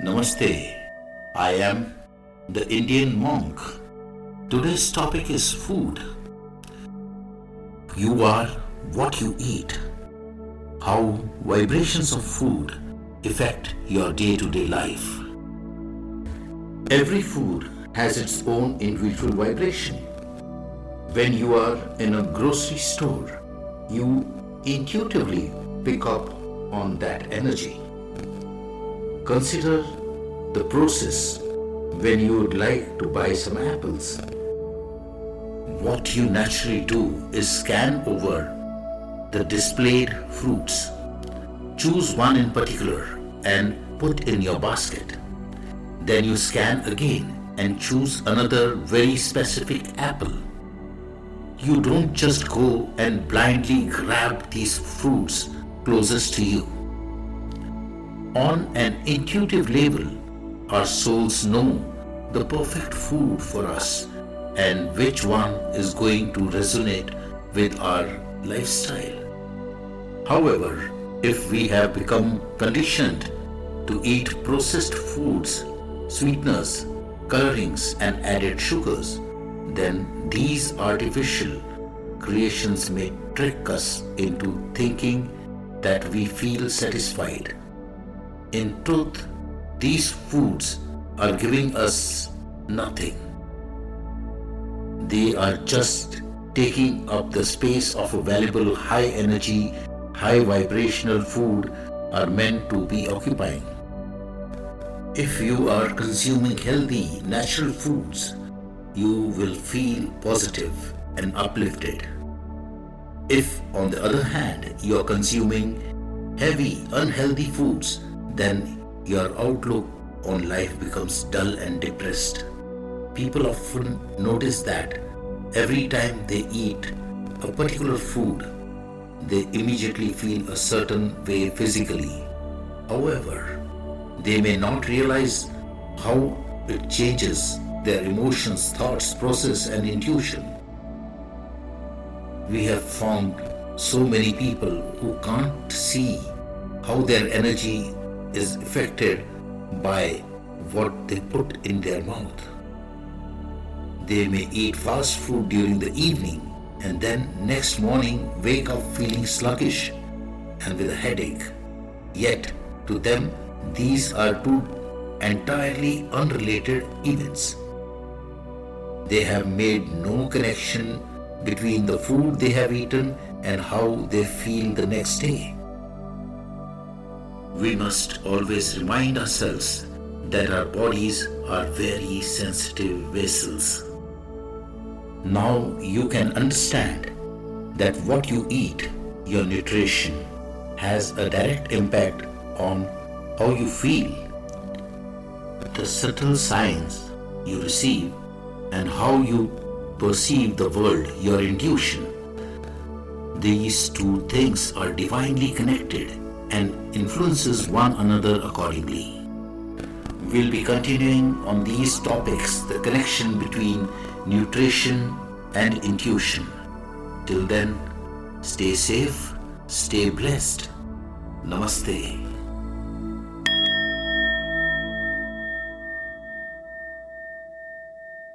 Namaste. I am the Indian monk. Today's topic is food. You are what you eat. How vibrations of food affect your day to day life. Every food has its own individual vibration. When you are in a grocery store, you intuitively pick up on that energy. Consider the process when you would like to buy some apples. What you naturally do is scan over the displayed fruits. Choose one in particular and put in your basket. Then you scan again and choose another very specific apple. You don't just go and blindly grab these fruits closest to you. On an intuitive level, our souls know the perfect food for us and which one is going to resonate with our lifestyle. However, if we have become conditioned to eat processed foods, sweeteners, colorings, and added sugars, then these artificial creations may trick us into thinking that we feel satisfied. In truth, these foods are giving us nothing. They are just taking up the space of a valuable high energy, high vibrational food are meant to be occupying. If you are consuming healthy, natural foods, you will feel positive and uplifted. If, on the other hand, you are consuming heavy, unhealthy foods, then your outlook on life becomes dull and depressed. People often notice that every time they eat a particular food, they immediately feel a certain way physically. However, they may not realize how it changes their emotions, thoughts, process, and intuition. We have found so many people who can't see how their energy is affected by what they put in their mouth. They may eat fast food during the evening and then next morning wake up feeling sluggish and with a headache. Yet, to them, these are two entirely unrelated events. They have made no connection between the food they have eaten and how they feel the next day. We must always remind ourselves that our bodies are very sensitive vessels. Now you can understand that what you eat, your nutrition, has a direct impact on how you feel. The subtle signs you receive and how you perceive the world, your intuition. These two things are divinely connected and influences one another accordingly. We'll be continuing on these topics, the connection between nutrition and intuition. Till then, stay safe, stay blessed. Namaste.